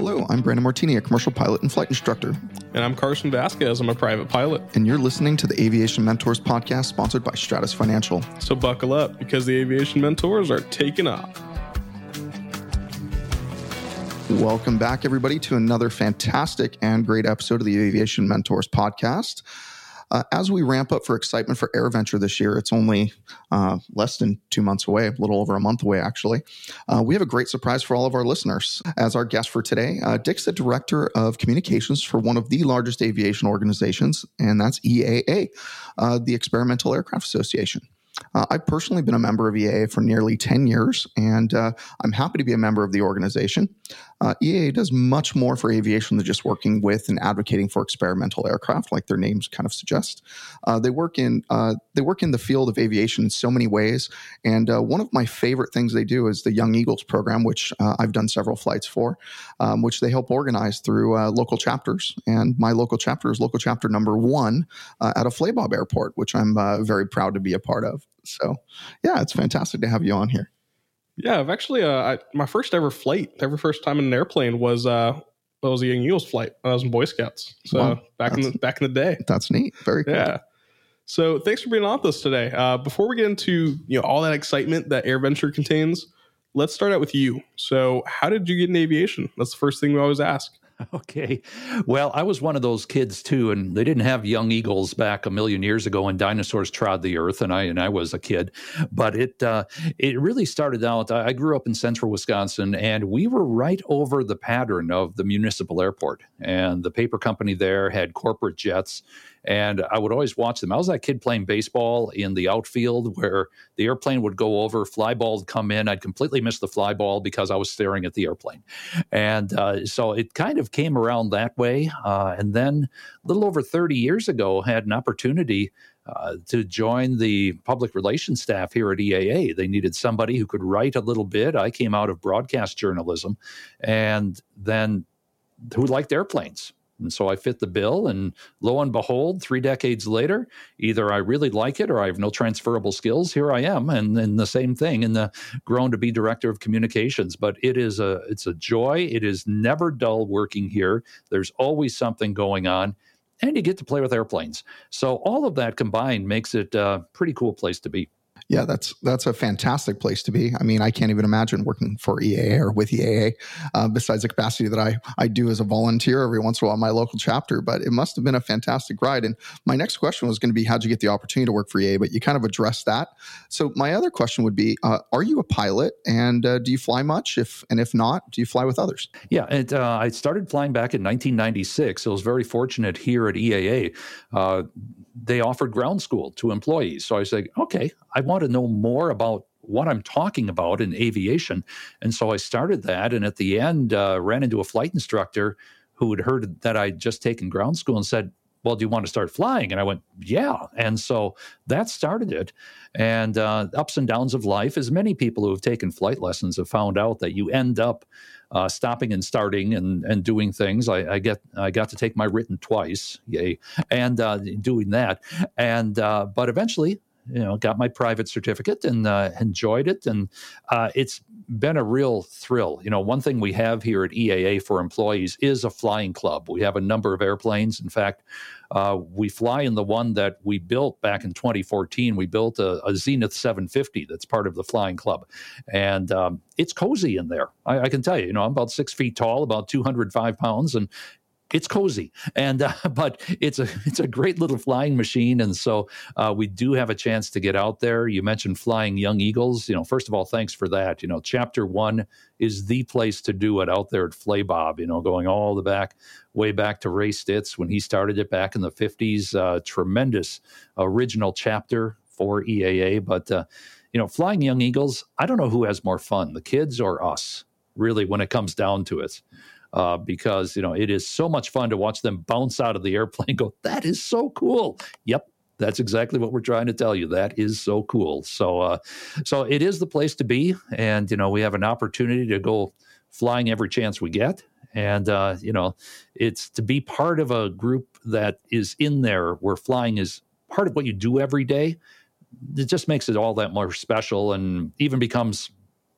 Hello, I'm Brandon Martini, a commercial pilot and flight instructor. And I'm Carson Vasquez. I'm a private pilot. And you're listening to the Aviation Mentors podcast sponsored by Stratus Financial. So buckle up because the Aviation Mentors are taking off. Welcome back, everybody, to another fantastic and great episode of the Aviation Mentors podcast. Uh, as we ramp up for excitement for AirVenture this year, it's only uh, less than two months away, a little over a month away, actually. Uh, we have a great surprise for all of our listeners. As our guest for today, uh, Dick's the director of communications for one of the largest aviation organizations, and that's EAA, uh, the Experimental Aircraft Association. Uh, I've personally been a member of EAA for nearly 10 years, and uh, I'm happy to be a member of the organization. Uh, EAA does much more for aviation than just working with and advocating for experimental aircraft, like their names kind of suggest. Uh, they work in uh, they work in the field of aviation in so many ways, and uh, one of my favorite things they do is the Young Eagles program, which I've done several flights for, um, which they help organize through local chapters. And my local chapter is local chapter number one at a Flabob Airport, which I'm very proud to be a part of. So, yeah, it's fantastic to have you on here. Yeah, I've actually uh, I, my first ever flight, ever first time in an airplane was uh was a Young Eagles flight. I was in Boy Scouts, so wow, back in the back in the day. That's neat. Very cool. Yeah. So thanks for being on with us today. Uh, before we get into you know all that excitement that AirVenture contains, let's start out with you. So, how did you get in aviation? That's the first thing we always ask. Okay. Well, I was one of those kids too, and they didn't have young eagles back a million years ago when dinosaurs trod the earth, and I and I was a kid. But it uh, it really started out. I grew up in central Wisconsin, and we were right over the pattern of the municipal airport, and the paper company there had corporate jets and I would always watch them. I was that kid playing baseball in the outfield where the airplane would go over, fly ball would come in. I'd completely miss the fly ball because I was staring at the airplane. And uh, so it kind of came around that way. Uh, and then a little over 30 years ago, had an opportunity uh, to join the public relations staff here at EAA. They needed somebody who could write a little bit. I came out of broadcast journalism and then who liked airplanes. And so I fit the bill. And lo and behold, three decades later, either I really like it or I have no transferable skills. Here I am. And then the same thing in the grown to be director of communications. But it is a it's a joy. It is never dull working here. There's always something going on. And you get to play with airplanes. So all of that combined makes it a pretty cool place to be. Yeah, that's that's a fantastic place to be. I mean, I can't even imagine working for EAA or with EAA, uh, besides the capacity that I I do as a volunteer every once in a while in my local chapter. But it must have been a fantastic ride. And my next question was going to be, how'd you get the opportunity to work for EAA? But you kind of addressed that. So my other question would be, uh, are you a pilot, and uh, do you fly much? If and if not, do you fly with others? Yeah, and uh, I started flying back in 1996. I was very fortunate here at EAA they offered ground school to employees. So I said, okay, I want to know more about what I'm talking about in aviation. And so I started that. And at the end, uh, ran into a flight instructor who had heard that I'd just taken ground school and said, well, do you want to start flying? And I went, yeah. And so that started it. And uh, ups and downs of life, as many people who have taken flight lessons have found out that you end up uh, stopping and starting and, and doing things. I, I, get I got to take my written twice, yay, and uh, doing that. And uh, but eventually, you know, got my private certificate and uh, enjoyed it, and uh, it's been a real thrill. You know, one thing we have here at EAA for employees is a flying club. We have a number of airplanes. In fact, uh, we fly in the one that we built back in 2014. We built a, a Zenith 750 that's part of the flying club, and um, it's cozy in there. I, I, can tell you. You know, I'm about six feet tall, about 205 pounds, and it's cozy. And uh, but it's a it's a great little flying machine. And so uh, we do have a chance to get out there. You mentioned flying young eagles. You know first of all thanks for that. You know chapter one is the place to do it out there at flabob you know going all the back way back to Ray Stits when he started it back in the 50s uh, tremendous original chapter for eaa but uh, you know flying young eagles i don't know who has more fun the kids or us really when it comes down to it uh, because you know it is so much fun to watch them bounce out of the airplane. Go, that is so cool. Yep, that's exactly what we're trying to tell you. That is so cool. So, uh, so it is the place to be, and you know we have an opportunity to go flying every chance we get, and uh, you know it's to be part of a group that is in there where flying is part of what you do every day. It just makes it all that more special, and even becomes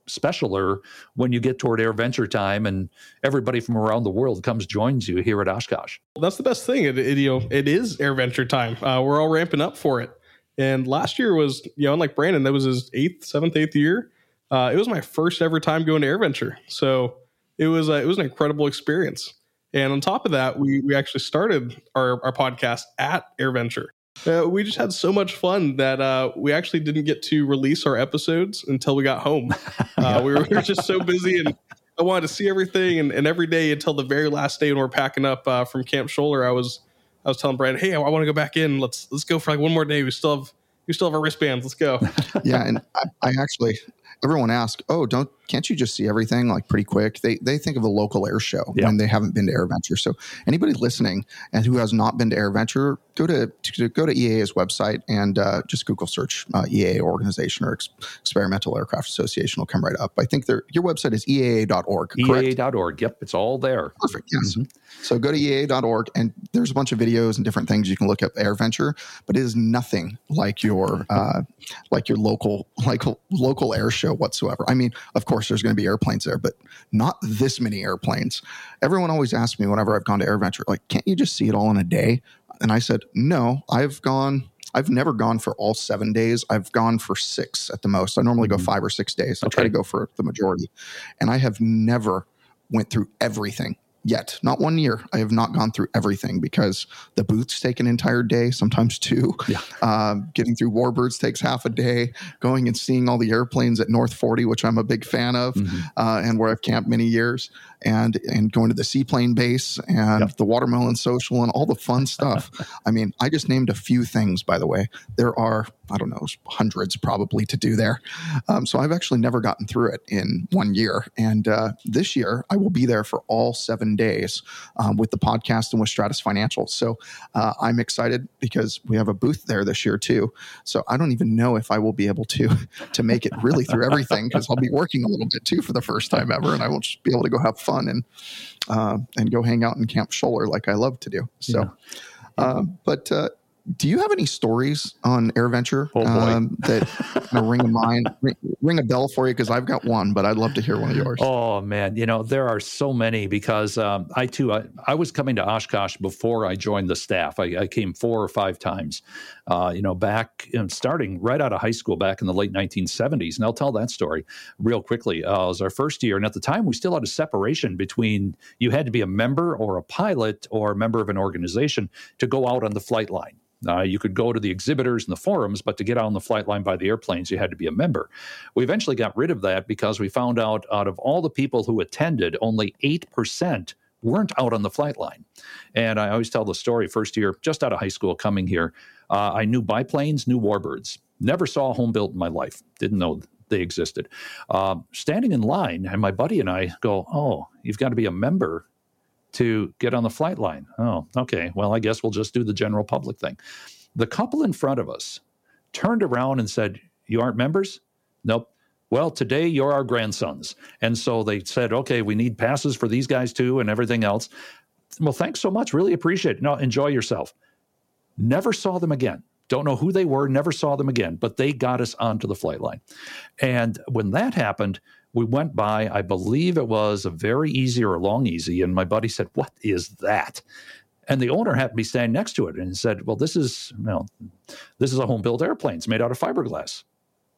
specialer when you get toward AirVenture time and everybody from around the world comes joins you here at Oshkosh. Well, that's the best thing. It, it, you know, it is AirVenture time. Uh, we're all ramping up for it. And last year was, you know, unlike Brandon, that was his eighth, seventh, eighth year. Uh, it was my first ever time going to AirVenture. So it was it was an incredible experience. And on top of that, we we actually started our, our podcast at AirVenture. Uh, we just had so much fun that uh, we actually didn't get to release our episodes until we got home. Uh, we, were, we, were, just so busy, and I wanted to see everything. And, and, every day until the very last day when we're packing up uh, from Camp Scholler, I was I was telling Brad, "Hey, I, I want to go back in. Let's let's go for like one more day. We still have we still have our wristbands. Let's go." yeah, and I, I actually everyone asked, "Oh, don't can't you just see everything like pretty quick?" They they think of a local air show yeah. when they haven't been to AirVenture. So anybody listening and who has not been to AirVenture, go to, to go to EAA's website and uh, just Google search uh, EAA organization or Ex- Experimental Aircraft Association will come right up. I think their your website is EAA.org. EAA.org. Yep, it's all there. Perfect. Yes. Mm-hmm. So go to EAA.org and there's a bunch of videos and different things you can look at AirVenture, but it is nothing like your uh, like your local like local air show whatsoever. I mean, of course, there's going to be airplanes there, but not this many airplanes. Everyone always asks me whenever I've gone to AirVenture, like, can't you just see it all in a day? And I said, no, I've gone. I've never gone for all seven days. I've gone for six at the most. I normally go mm-hmm. five or six days. I okay. try to go for the majority, and I have never went through everything yet. Not one year. I have not gone through everything because the booths take an entire day, sometimes two. Yeah. Uh, getting through Warbirds takes half a day. Going and seeing all the airplanes at North 40, which I'm a big fan of, mm-hmm. uh, and where I've camped many years, and and going to the seaplane base and yep. the watermelon social and all the fun stuff. I mean, I just named a few things. By the way, there are I don't know hundreds probably to do there. Um, so I've actually never gotten through it in one year, and uh, this year I will be there for all seven days um, with the podcast and with Stratus Financial. So uh, I'm excited because we have a booth there this year too. So I don't even know if I will be able to to make it really through everything because I'll be working a little bit too for the first time ever, and I won't just be able to go have fun and uh, and go hang out in Camp Scholler like I love to do. So. Yeah. Uh, but uh, do you have any stories on AirVenture oh um, that you know, ring a mind, ring, ring, a bell for you? Because I've got one, but I'd love to hear one of yours. Oh man, you know there are so many because um, I too I, I, was coming to Oshkosh before I joined the staff. I, I came four or five times, uh, you know, back starting right out of high school back in the late 1970s. And I'll tell that story real quickly. Uh, it was our first year, and at the time we still had a separation between you had to be a member or a pilot or a member of an organization to go out on the flight line. Uh, you could go to the exhibitors and the forums, but to get on the flight line by the airplanes, you had to be a member. We eventually got rid of that because we found out out of all the people who attended, only 8% weren't out on the flight line. And I always tell the story first year, just out of high school, coming here, uh, I knew biplanes, knew warbirds. Never saw a home built in my life. Didn't know they existed. Uh, standing in line, and my buddy and I go, Oh, you've got to be a member to get on the flight line. Oh, okay. Well, I guess we'll just do the general public thing. The couple in front of us turned around and said, You aren't members? Nope. Well, today you're our grandsons. And so they said, Okay, we need passes for these guys too and everything else. Well, thanks so much. Really appreciate it. No, enjoy yourself. Never saw them again. Don't know who they were, never saw them again, but they got us onto the flight line. And when that happened, we went by, I believe it was a VariEze or a Long-EZ. And my buddy said, What is that? And the owner happened to be standing next to it and said, Well, this is, you know, this is a home built airplane. It's made out of fiberglass.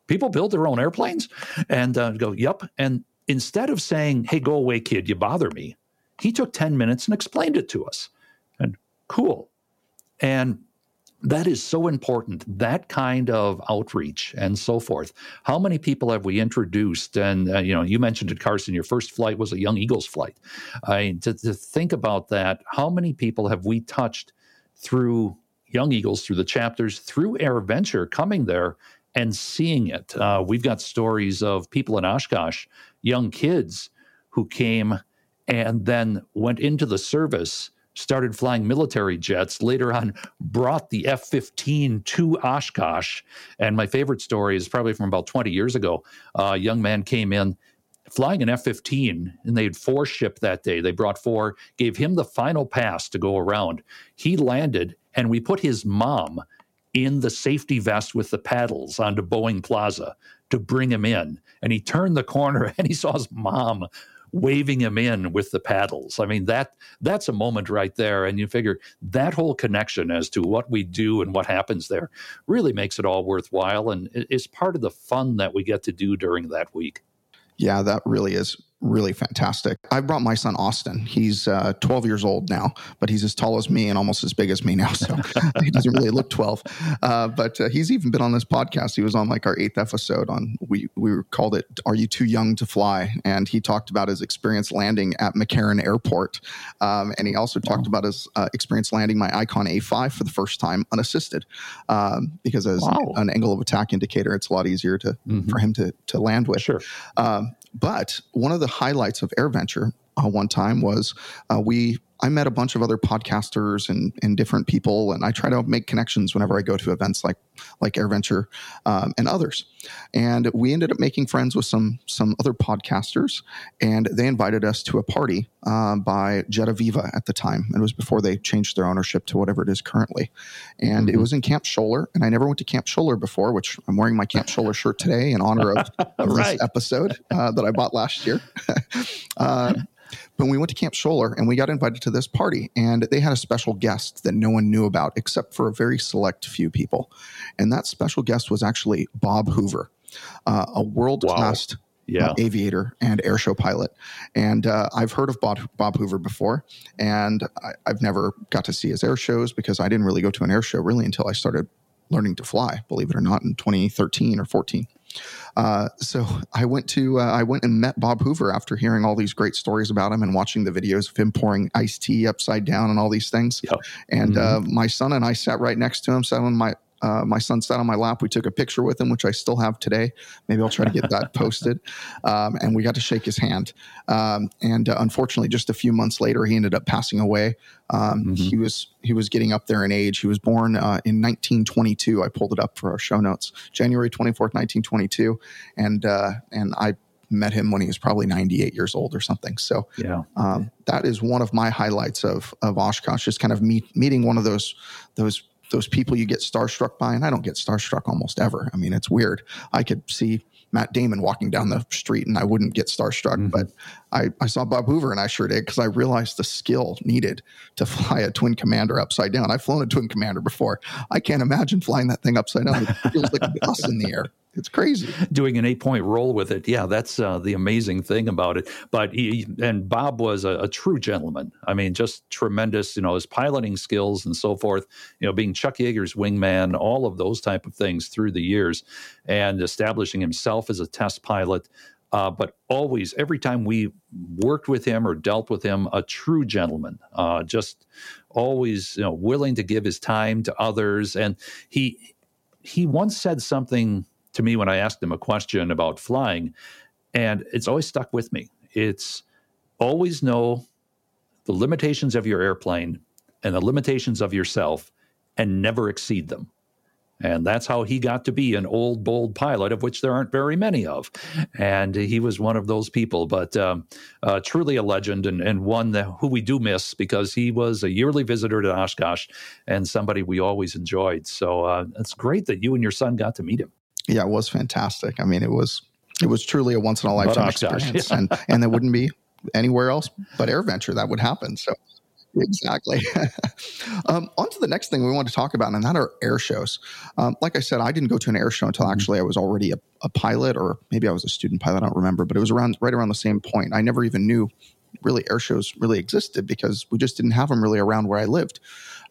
People build their own airplanes and uh, go, Yep. And instead of saying, Hey, go away, kid, you bother me, he took 10 minutes and explained it to us. And cool. And that is so important that kind of outreach and so forth. How many people have we introduced? And uh, you know you mentioned it carson your first flight was a young eagles flight. I, to, to think about that how many people have we touched through young eagles through the chapters through AirVenture coming there and seeing it? Uh, we've got stories of people in oshkosh young kids who came and then went into the service started flying military jets, later on brought the F 15 to Oshkosh. And my favorite story is probably from about 20 years ago. Uh, a young man came in flying an F 15, and they had four ship that day. They brought four, gave him the final pass to go around. He landed, and we put his mom in the safety vest with the paddles onto Boeing Plaza to bring him in. And he turned the corner and he saw his mom waving him in with the paddles. I mean that that's a moment right there and you figure that whole connection as to what we do and what happens there really makes it all worthwhile and is part of the fun that we get to do during that week. Yeah, that really is really fantastic. I brought my son Austin. He's uh, 12 years old now, but he's as tall as me and almost as big as me now. So he doesn't really look 12. Uh, but uh, he's even been on this podcast. He was on like our eighth episode on we we called it "Are You Too Young to Fly?" And he talked about his experience landing at McCarran Airport, um, and he also talked about his uh, experience landing my Icon A5 for the first time unassisted, um, because as wow. an angle of attack indicator, it's a lot easier to mm-hmm. for him to to land with. Sure. Um, but one of the highlights of AirVenture uh, one time was uh, we I met a bunch of other podcasters and, and different people, and I try to make connections whenever I go to events like like AirVenture um, and others. And we ended up making friends with some some other podcasters, and they invited us to a party uh, by JetAVIVA at the time. It was before they changed their ownership to whatever it is currently, and mm-hmm. it was in Camp Scholler. And I never went to Camp Scholler before, which I'm wearing my Camp Scholler shirt today in honor of, of right. this episode uh, that I bought last year. uh, but we went to Camp Scholler and we got invited to this party, and they had a special guest that no one knew about except for a very select few people. And that special guest was actually Bob Hoover, uh, a world class. Wow. Yeah. Uh, aviator and airshow pilot. And uh, I've heard of Bob, Bob Hoover before, and I, have never got to see his air shows because I didn't really go to an air show really until I started learning to fly, believe it or not, in 2013 or 14. Uh, so I went to uh, I went and met Bob Hoover after hearing all these great stories about him and watching the videos of him pouring iced tea upside down and all these things. Yep. And mm-hmm. uh, my son and I sat right next to him, sat on my uh, my son sat on my lap. We took a picture with him, which I still have today. Maybe I'll try to get that posted. Um, and we got to shake his hand. Um, and uh, unfortunately, just a few months later, he ended up passing away. Um, mm-hmm. He was he was getting up there in age. He was born uh, in 1922. I pulled it up for our show notes. January 24th, 1922, and uh, and I met him when he was probably 98 years old or something. So yeah, um, that is one of my highlights of of Oshkosh, just kind of meet, meeting one of those those those people you get starstruck by, and I don't get starstruck almost ever. I mean, it's weird. I could see Matt Damon walking down the street and I wouldn't get starstruck, mm-hmm. but I, I saw Bob Hoover and I sure did because I realized the skill needed to fly a twin commander upside down. I've flown a twin commander before. I can't imagine flying that thing upside down. It feels like a bus in the air. It's crazy. Doing an eight point roll with it. Yeah, that's uh, the amazing thing about it. But he, and Bob was a, a, true gentleman. I mean, just tremendous, you know, his piloting skills and so forth, you know, being Chuck Yeager's wingman, all of those type of things through the years and establishing himself as a test pilot. Uh, but always, every time we worked with him or dealt with him, a true gentleman, uh, just always, you know, willing to give his time to others. And he, he once said something to me when I asked him a question about flying, and it's always stuck with me. It's always know the limitations of your airplane and the limitations of yourself and never exceed them. And that's how he got to be an old, bold pilot, of which there aren't very many of. And he was one of those people, but um, uh, truly a legend and, and one that, who we do miss because he was a yearly visitor to Oshkosh and somebody we always enjoyed. So uh, it's great that you and your son got to meet him yeah, it was fantastic. I mean, it was it was truly a once in a lifetime experience, yeah. and and there wouldn't be anywhere else but AirVenture that would happen. So exactly. um, on to the next thing we want to talk about, and that are air shows. Um, like I said, I didn't go to an air show until actually I was already a, a, pilot, or maybe I was a student pilot. I don't remember, but it was around right around the same point. I never even knew really air shows really existed because we just didn't have them really around where I lived.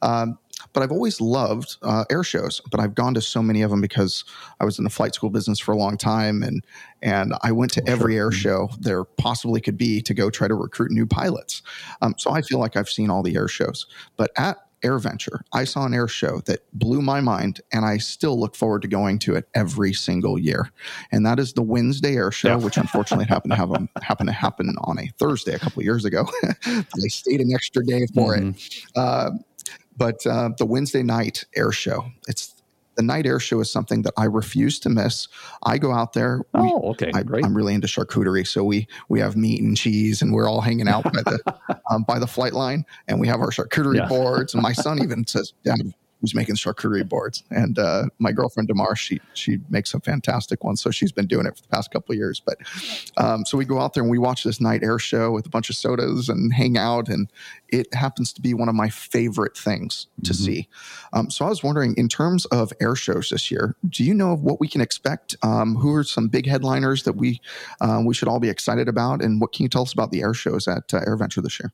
Um, but I've always loved uh, air shows. But I've gone to so many of them because I was in the flight school business for a long time, and and I went to every air mm-hmm. show there possibly could be to go try to recruit new pilots. Um, so I feel like I've seen all the air shows. But at AirVenture, I saw an air show that blew my mind, and I still look forward to going to it every single year. And that is the Wednesday Air Show, yeah. which unfortunately happened to have a, happened to happen on a Thursday a couple years ago. I stayed an extra day for mm-hmm. it. Uh, but uh, the Wednesday night air show, it's the night air show is something that I refuse to miss. I go out there. We, oh, okay, I, great. I'm really into charcuterie, so we we have meat and cheese, and we're all hanging out by the um, by the flight line, and we have our charcuterie yeah. boards. And my son even says, "Dad, who's making charcuterie boards. And uh, my girlfriend Damar, she she makes some fantastic ones. So she's been doing it for the past couple of years. But um, so we go out there and we watch this night air show with a bunch of sodas and hang out, and it happens to be one of my favorite things to mm-hmm. see. Um, so I was wondering, in terms of air shows this year, do you know of what we can expect? Um, who are some big headliners that we uh, we should all be excited about, and what can you tell us about the air shows at uh, AirVenture this year?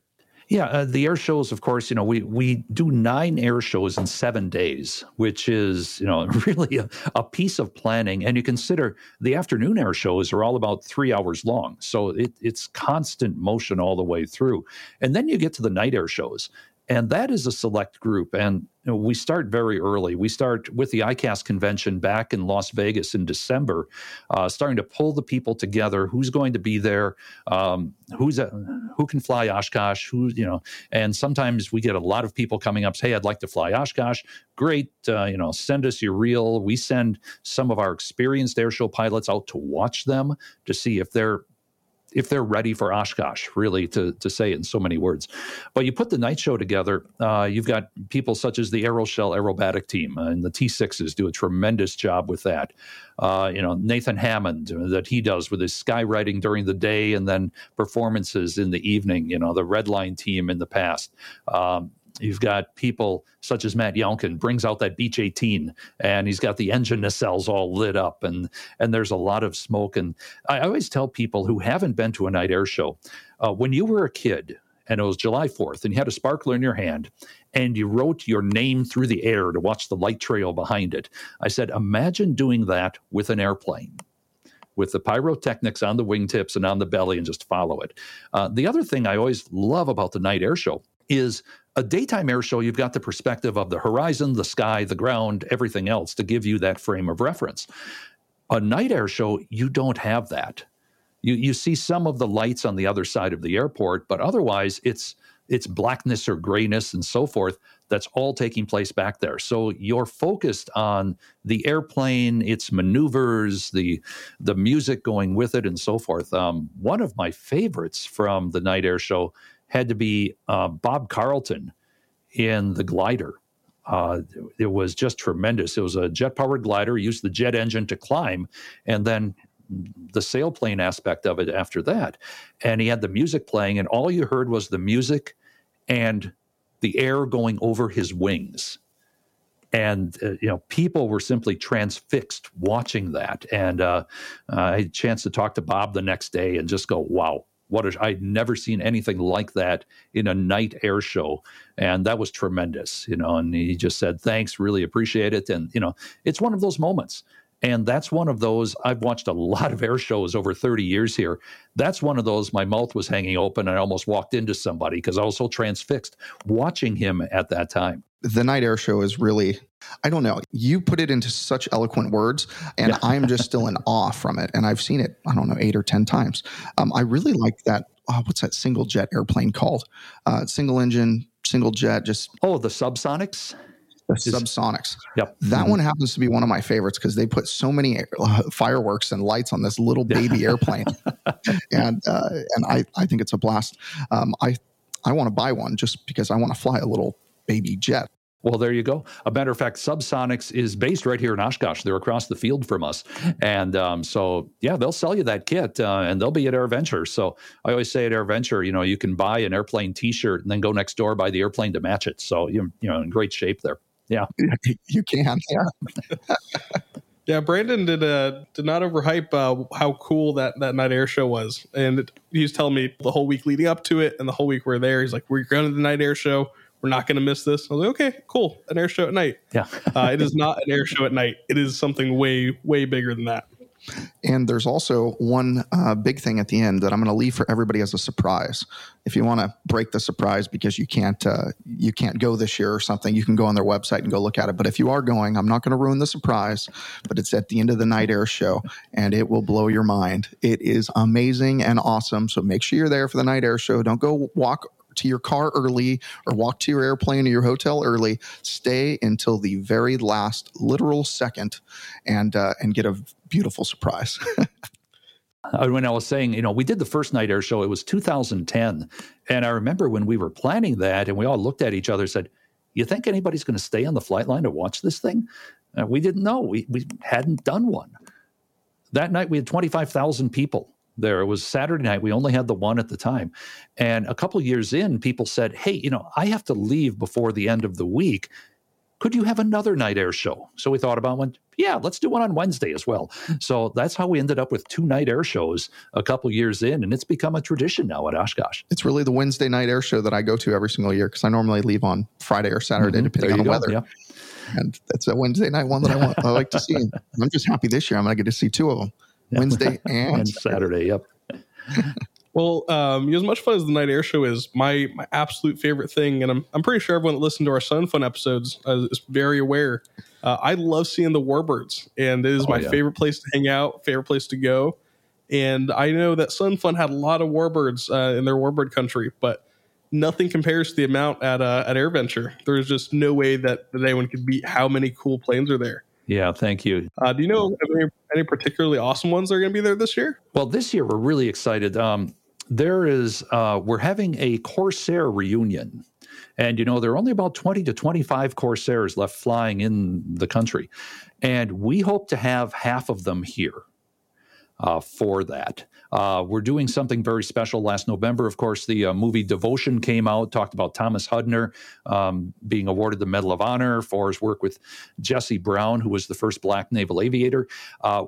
Yeah, uh, the air shows, of course, you know, we, we do nine air shows in seven days, which is, you know, really a, a, piece of planning. And you consider the afternoon air shows are all about three hours long. So it, it's constant motion all the way through. And then you get to the night air shows and that is a select group. And you know, we start very early. We start with the ICAS convention back in Las Vegas in December, uh, starting to pull the people together. Who's going to be there? Um, who's a, who can fly Oshkosh? Who you know? And sometimes we get a lot of people coming up. Say, "I'd like to fly Oshkosh." Great, uh, you know, send us your reel. We send some of our experienced airshow pilots out to watch them to see if they're if they're ready for Oshkosh, really, to, to say it in so many words. But you put the night show together, uh, you've got people such as the Aeroshell aerobatic team, uh, and the T6s do a tremendous job with that. Uh, you know, Nathan Hammond, uh, that he does with his skywriting during the day and then performances in the evening, you know, the Redline team in the past. Um, You've got people such as Matt Younkin brings out that Beech 18, and he's got the engine nacelles all lit up, and and there's a lot of smoke. And I always tell people who haven't been to a night air show, uh, when you were a kid and it was July 4th, and you had a sparkler in your hand, and you wrote your name through the air to watch the light trail behind it. I said, imagine doing that with an airplane with the pyrotechnics on the wingtips and on the belly and just follow it. Uh, the other thing I always love about the night air show is a daytime air show, you've got the perspective of the horizon, the sky, the ground, everything else to give you that frame of reference. A night air show, you don't have that. You you see some of the lights on the other side of the airport, but otherwise it's it's blackness or grayness and so forth. That's all taking place back there. So you're focused on the airplane, its maneuvers, the the music going with it, and so forth. Um, one of my favorites from the night air show had to be uh, Bob Carlton in the glider. Uh, it was just tremendous. It was a jet powered glider, used the jet engine to climb, and then the sailplane aspect of it after that. And he had the music playing, and all you heard was the music and the air going over his wings. And uh, you know, people were simply transfixed watching that. And uh, I had a chance to talk to Bob the next day and just go, "Wow, what a, I'd never seen anything like that in a night air show, and that was tremendous. You know, and he just said thanks, really appreciate it, and you know, it's one of those moments. And that's one of those. I've watched a lot of air shows over 30 years here. That's one of those. My mouth was hanging open. And I almost walked into somebody because I was so transfixed watching him at that time. The night air show is really I don't know. You put it into such eloquent words, and yeah. I'm just still in awe from it. And I've seen it, I don't know, eight or 10 times. Um, I really like that. Oh, what's that single jet airplane called? Uh, single engine, single jet, just. Oh, the SubSonex? SubSonex. Yep. That mm-hmm. one happens to be one of my favorites because they put so many uh, fireworks and lights on this little baby airplane, and uh, and I I think it's a blast. Um, I I want to buy one just because I want to fly a little baby jet. Well, there you go. A matter of fact, SubSonex is based right here in Oshkosh. They're across the field from us, and um, so yeah, they'll sell you that kit, uh, and they'll be at AirVenture. So I always say at AirVenture, you know, you can buy an airplane T-shirt and then go next door buy the airplane to match it. So you you know, in great shape there. Yeah, you can. Yeah. yeah, Brandon did uh, did not overhype uh, how cool that that night air show was, and he was telling me the whole week leading up to it, and the whole week we're there. He's like, "We're going to the night air show." we're not going to miss this. I was like, okay, cool. An air show at night. Yeah. uh, it is not an air show at night. It is something way, way bigger than that. And there's also one uh, big thing at the end that I'm going to leave for everybody as a surprise. If you want to break the surprise because you can't uh, you can't go this year or something, you can go on their website and go look at it. But if you are going, I'm not going to ruin the surprise. But it's at the end of the night air show, and it will blow your mind. It is amazing and awesome. So make sure you're there for the night air show. Don't go walk to your car early or walk to your airplane or your hotel early. Stay until the very last literal second and uh, and get a beautiful surprise. Uh, when I was saying, you know, we did the first night air show, it was 2010. And I remember when we were planning that and we all looked at each other and said, You think anybody's going to stay on the flight line to watch this thing? Uh, we didn't know. We, we hadn't done one. That night, we had 25,000 people there. It was Saturday night. We only had the one at the time. And a couple years in, people said, Hey, you know, I have to leave before the end of the week. Could you have another night air show? So we thought about one. Yeah, let's do one on Wednesday as well. So that's how we ended up with two night air shows a couple years in, and it's become a tradition now at Oshkosh. It's really the Wednesday night air show that I go to every single year because I normally leave on Friday or Saturday, mm-hmm. depending on the go. weather. Yeah. And that's a Wednesday night one that I want. I like to see. I'm just happy this year. I'm going to get to see two of them, Wednesday and, and Saturday. Yep. Well, um, as much fun as the night air show is, my my absolute favorite thing, and I'm I'm pretty sure everyone that listened to our Sun Fun episodes uh, is very aware. Uh, I love seeing the warbirds, and it is oh, my yeah. favorite place to hang out, favorite place to go. And I know that Sun Fun had a lot of warbirds uh, in their warbird country, but nothing compares to the amount at uh, at AirVenture. There's just no way that, that anyone could beat how many cool planes are there. Yeah, thank you. Uh, do you know any, any, particularly awesome ones that are going to be there this year? Well, this year we're really excited. Um, there is uh, we're having a Corsair reunion. And you know, there are only about 20 to 25 Corsairs left flying in the country. And we hope to have half of them here uh, for that. Uh, we're doing something very special. Last November, of course, the uh, movie Devotion came out, talked about Thomas Hudner um, being awarded the Medal of Honor for his work with Jesse Brown, who was the first black naval aviator. Uh,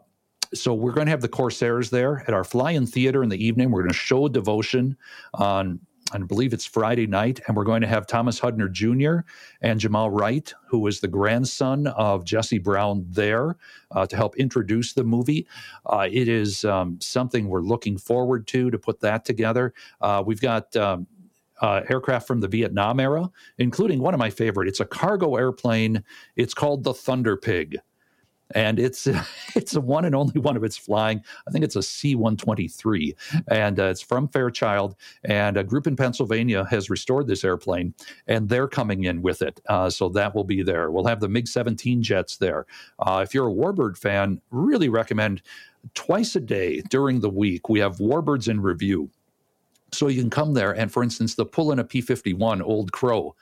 so we're going to have the Corsairs there at our fly-in theater in the evening. We're going to show devotion on I believe it's Friday night, and we're going to have Thomas Hudner Jr. and Jamal Wright, who was the grandson of Jesse Brown, there uh, to help introduce the movie. Uh, it is um, something we're looking forward to to put that together. Uh, we've got. Um, uh, aircraft from the Vietnam era, including one of my favorite. It's a cargo airplane. It's called the Thunder Pig and it's it's a one and only one of its flying. I think it's a C one twenty three, and uh, it's from Fairchild. And a group in Pennsylvania has restored this airplane, and they're coming in with it. Uh, so that will be there. We'll have the MiG seventeen jets there. Uh, if you're a Warbird fan, really recommend twice a day during the week we have Warbirds in review. So you can come there, and for instance, the pull in a P fifty one Old Crow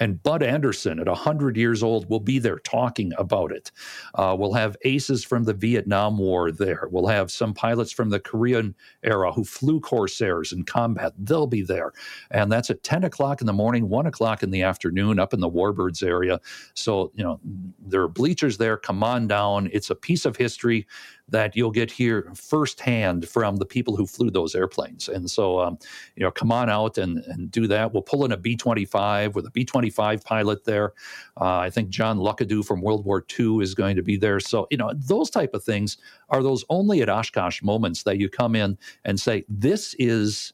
and Bud Anderson at 100 years old will be there talking about it. Uh, we'll have aces from the Vietnam War there. We'll have some pilots from the Korean era who flew Corsairs in combat. They'll be there. And that's at 10 o'clock in the morning, 1 o'clock in the afternoon up in the Warbirds area. So, you know, there are bleachers there. Come on down. It's a piece of history that you'll get here firsthand from the people who flew those airplanes. And so, um, you know, come on out and, and do that. We'll pull in a B 25 with a B 25 pilot there. Uh, I think John Luckadoo from World War II is going to be there. So, you know, those type of things are those only at Oshkosh moments that you come in and say, this is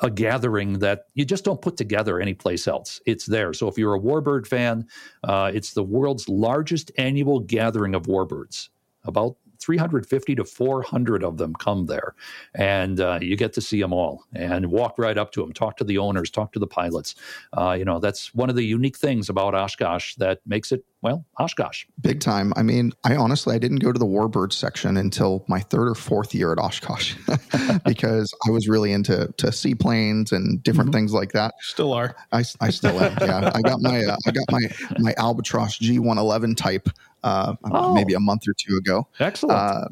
a gathering that you just don't put together anyplace else. It's there. So if you're a Warbird fan, uh, it's the world's largest annual gathering of Warbirds. About 350 to 400 of them come there, and uh, you get to see them all and walk right up to them, talk to the owners, talk to the pilots. Uh, you know, that's one of the unique things about Oshkosh that makes it well, Oshkosh. Big time. I mean, I honestly I didn't go to the Warbird section until my third or fourth year at Oshkosh because I was really into to seaplanes and different mm-hmm. things like that. Still are. I, I still am. Yeah. I got my uh, I got my my Albatross G111 type uh, oh. maybe a month or two ago. Excellent. Uh,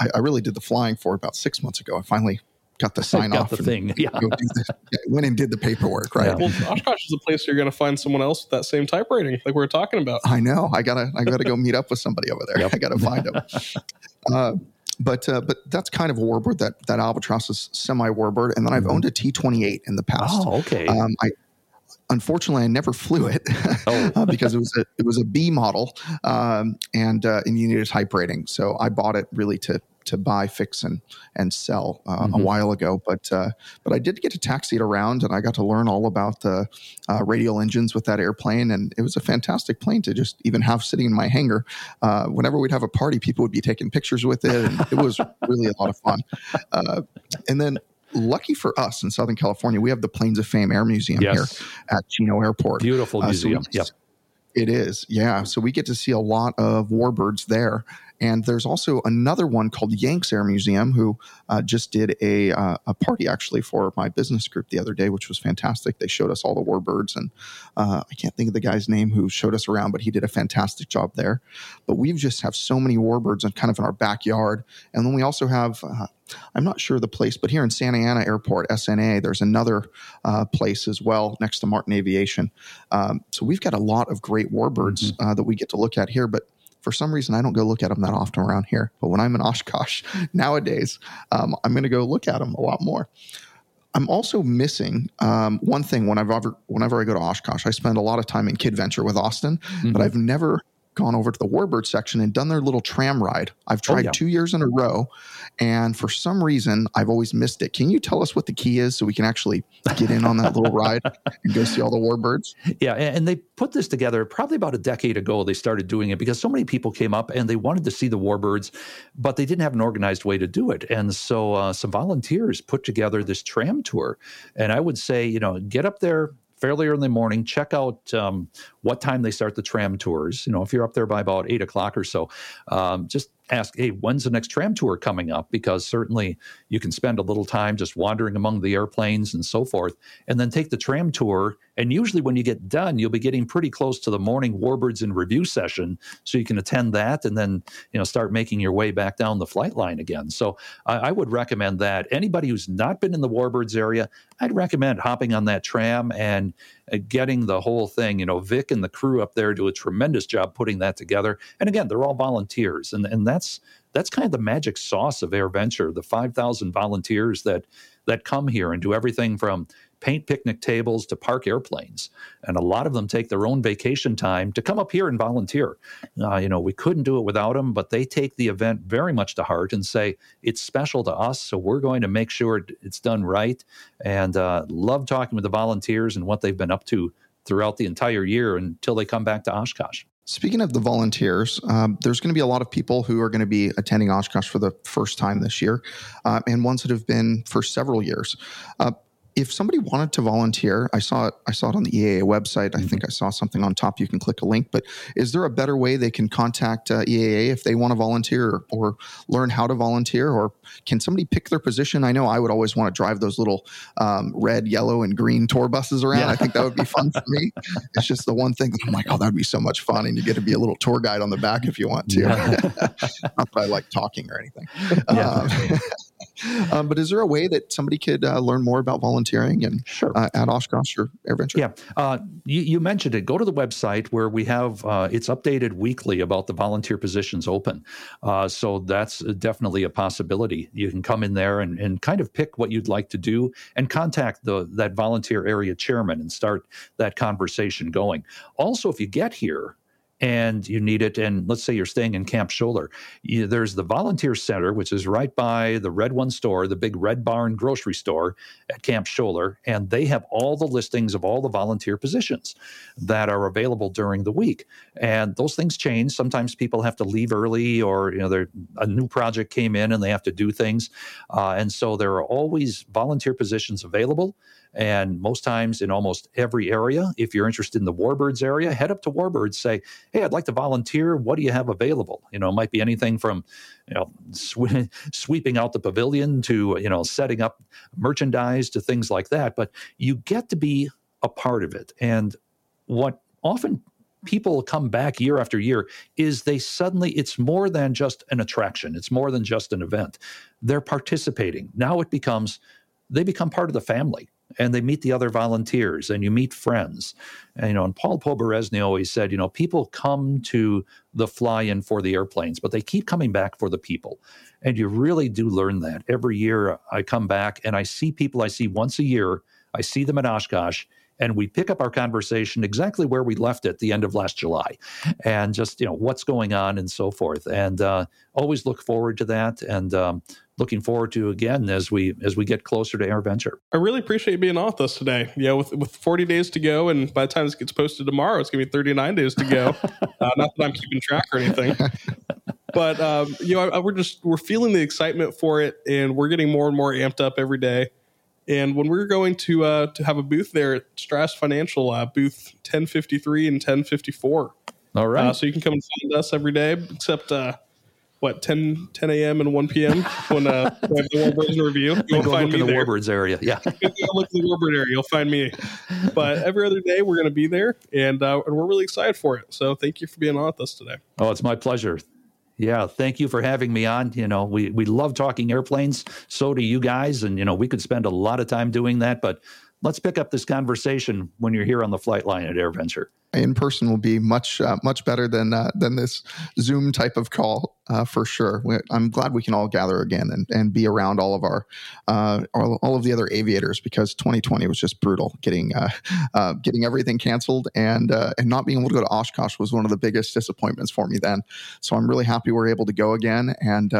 I, I, really did the flying for about six months ago. I finally got the sign got off. The thing. Yeah. The, yeah. Went and did the paperwork. Right. Yeah. Well, Oshkosh is a place you're going to find someone else with that same type rating, like we were talking about. I know. I gotta. I gotta go meet up with somebody over there. Yep. I gotta find them. Uh, but uh, but that's kind of a warbird that that albatross is semi warbird, and then I've mm-hmm. owned a T twenty eight in the past. Oh, okay. Um, I unfortunately, I never flew it oh. uh, because it was a it was a B model, um, and uh, and you need a type rating. So I bought it really to to buy, fix, and and sell uh, mm-hmm. a while ago. But uh, but I did get to taxi it around, and I got to learn all about the uh, radial engines with that airplane, and it was a fantastic plane to just even have sitting in my hangar. Uh, whenever we'd have a party, people would be taking pictures with it, and it was really a lot of fun. and then lucky for us in Southern California, we have the Planes of Fame Air Museum yes. here at Chino Airport. Beautiful museum. Uh, so yep. It is, yeah. So we get to see a lot of warbirds there, And there's also another one called Yanks Air Museum, who uh, just did a, uh, a party actually for my business group the other day, which was fantastic. They showed us all the warbirds, and uh, I can't think of the guy's name who showed us around, but he did a fantastic job there. But we just have so many warbirds and kind of in our backyard. And then we also have uh, I'm not sure the place, but here in Santa Ana Airport, SNA, there's another uh, place as well next to Martin Aviation. Um, so we've got a lot of great warbirds mm-hmm. uh, that we get to look at here, but for some reason, I don't go look at them that often around here. But when I'm in Oshkosh nowadays, um, I'm going to go look at them a lot more. I'm also missing um, one thing whenever whenever I go to Oshkosh. I spend a lot of time in Kid Venture with Austin, mm-hmm. but I've never gone over to the Warbird section and done their little tram ride. I've tried oh, yeah. two years in a row, and for some reason, I've always missed it. Can you tell us what the key is so we can actually get in on that little ride and go see all the Warbirds? Yeah, and they put this together probably about a decade ago. They started doing it because so many people came up and they wanted to see the Warbirds, but they didn't have an organized way to do it. And so uh, some volunteers put together this tram tour. And I would say, you know, get up there fairly early in the morning. Check out um, what time they start the tram tours. You know, if you're up there by about eight o'clock or so, um, just ask, hey, when's the next tram tour coming up? Because certainly you can spend a little time just wandering among the airplanes and so forth, and then take the tram tour. And usually when you get done, you'll be getting pretty close to the morning Warbirds in review session. So you can attend that and then, you know, start making your way back down the flight line again. So I, I would recommend that. Anybody who's not been in the Warbirds area, I'd recommend hopping on that tram and uh, getting the whole thing. You know, Vic and the crew up there do a tremendous job putting that together. And again, they're all volunteers, and and that's that's kind of the magic sauce of AirVenture. The five thousand volunteers that that come here and do everything from paint picnic tables to park airplanes. And a lot of them take their own vacation time to come up here and volunteer. Uh, you know, we couldn't do it without them, but they take the event very much to heart and say, it's special to us, so we're going to make sure it's done right. And uh, love talking with the volunteers and what they've been up to throughout the entire year until they come back to Oshkosh. Speaking of the volunteers, um, there's going to be a lot of people who are going to be attending Oshkosh for the first time this year, uh, and ones that have been for several years. Uh, if somebody wanted to volunteer, I saw it. I saw it on the EAA website. I mm-hmm. think I saw something on top. You can click a link. But is there a better way they can contact uh, EAA if they want to volunteer or, or, learn how to volunteer? Or can somebody pick their position? I know I would always want to drive those little um, red, yellow, and green tour buses around. Yeah. I think that would be fun for me. It's just the one thing that I'm like, oh, that would be so much fun, and you get to be a little tour guide on the back if you want to. Yeah. Not that I like talking or anything. Yeah. Um, um, but is there a way that somebody could uh, learn more about volunteering and sure. uh, at Oshkosh or AirVenture? Yeah, uh, you, you, mentioned it. Go to the website where we have uh, it's updated weekly about the volunteer positions open. Uh, so that's definitely a possibility. You can come in there and, and kind of pick what you'd like to do and contact the that volunteer area chairman and start that conversation going. Also, if you get here and you need it. And let's say you're staying in Camp Scholler. You, there's the Volunteer Center, which is right by the Red One store, the big Red Barn grocery store at Camp Scholler. And they have all the listings of all the volunteer positions that are available during the week. And those things change. Sometimes people have to leave early or, you know, a new project came in and they have to do things. Uh, and so there are always volunteer positions available. And most times in almost every area, if you're interested in the Warbirds area, head up to Warbirds, say, hey, I'd like to volunteer. What do you have available? You know, it might be anything from, you know, sw- sweeping out the pavilion to, you know, setting up merchandise to things like that. But you get to be a part of it. And what often people come back year after year is they suddenly it's more than just an attraction it's more than just an event they're participating now it becomes they become part of the family and they meet the other volunteers and you meet friends. And, you know, and Paul Poberezny always said, you know, people come to the fly in for the airplanes, but they keep coming back for the people. And you really do learn that. Every year I come back and I see people I see once a year. I see them at Oshkosh and we pick up our conversation exactly where we left it at the end of last July, and just you know what's going on and so forth. And uh, always look forward to that. And um, looking forward to again as we as we get closer to AirVenture. I really appreciate you being on with us today. Yeah, with with 40 days to go, and by the time this gets posted tomorrow, it's gonna be 39 days to go. uh, not that I'm keeping track or anything. but um, you know, I, we're just we're feeling the excitement for it, and we're getting more and more amped up every day. And when we're going to uh, to have a booth there at Stratus Financial, uh, booth 1053 and 1054. All right. Uh, so you can come and find us every day, except uh, what 10 10 a.m. and 1 p.m. when uh, the Warbirds review. You'll Go find look me in the there. Warbirds area. Yeah. If you look in the Warbird area, you'll find me. But every other day, we're going to be there, and uh, and we're really excited for it. So thank you for being on with us today. Oh, it's my pleasure. Yeah, thank you for having me on. You know, we we love talking airplanes. So do you guys, and you know, we could spend a lot of time doing that. But let's pick up this conversation when you're here on the flight line at AirVenture. In person will be much uh, much better than uh, than this Zoom type of call uh, for sure. We, I'm glad we can all gather again and, and be around all of our uh, all, all of the other aviators because 2020 was just brutal. Getting uh, uh, getting everything canceled and and not being able to go to Oshkosh was one of the biggest disappointments for me then. So I'm really happy we're able to go again. And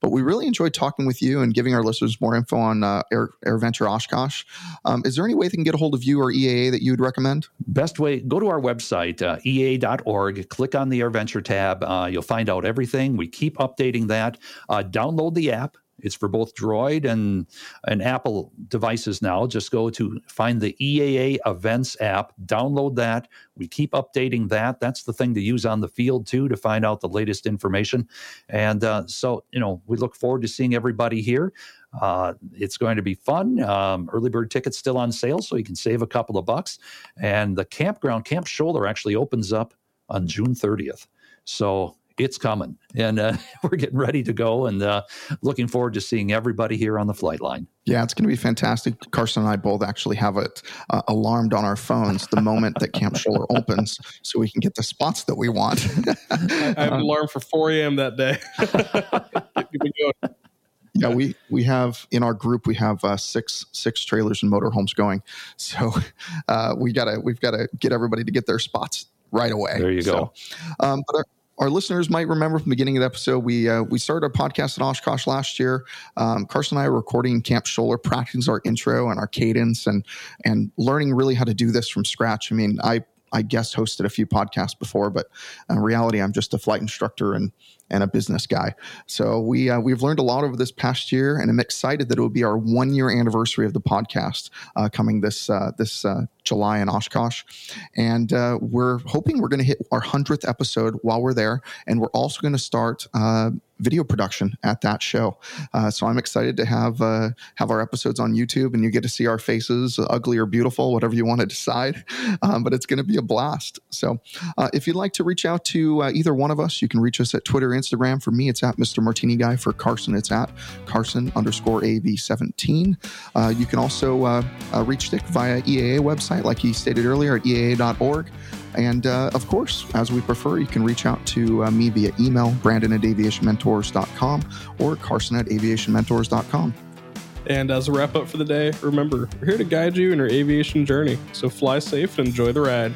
but we really enjoyed talking with you and giving our listeners more info on uh, Air AirVenture Oshkosh. Um, is there any way they can get a hold of you or EAA that you would recommend? Best way, go to our website, uh, eaa.org, click on the AirVenture tab. Uh, you'll find out everything. We keep updating that. Uh, download the app. It's for both Droid and, and Apple devices now. Just go to find the EAA Events app, download that. We keep updating that. That's the thing to use on the field too to find out the latest information. And uh, so, you know, we look forward to seeing everybody here. Uh, it's going to be fun. Um, early bird tickets still on sale, so you can save a couple of bucks. And the campground, Camp Scholler, actually opens up on June 30th. So it's coming. And uh, we're getting ready to go and uh, looking forward to seeing everybody here on the flight line. Yeah, it's going to be fantastic. Carson and I both actually have it uh, alarmed on our phones the moment that Camp Scholler opens, so we can get the spots that we want. I have an alarm for 4 a.m. that day. Get people going. yeah, we we have in our group we have uh, six six trailers and motorhomes going, so uh, we gotta we've got to get everybody to get their spots right away. There you go. Um, but our, our listeners might remember from the beginning of the episode, we uh, we started our podcast at Oshkosh last year. Um, Carson and I were recording Camp Scholler, practicing our intro and our cadence, and and learning really how to do this from scratch. I mean, I I guest hosted a few podcasts before, but in reality, I'm just a flight instructor and and a business guy. So we uh, we've learned a lot over this past year, and I'm excited that it will be our one year anniversary of the podcast uh, coming this uh, this uh, July in Oshkosh, and uh, we're hoping we're going to hit our hundredth episode while we're there, and we're also going to start. Video production at that show, uh, so I'm excited to have uh, have our episodes on YouTube, and you get to see our faces, ugly or beautiful, whatever you want to decide. Um, but it's going to be a blast. So, uh, if you'd like to reach out to uh, either one of us, you can reach us at Twitter, Instagram. For me, it's at Mr. Martini Guy. For Carson, it's at Carson underscore AV17. Uh, you can also uh, reach Dick via EAA website, like he stated earlier, at EAA.org. And uh, of course, as we prefer, you can reach out to uh, me via email, brandon at aviationmentors.com or carson at aviationmentors.com. And as a wrap up for the day, remember, we're here to guide you in your aviation journey. So fly safe and enjoy the ride.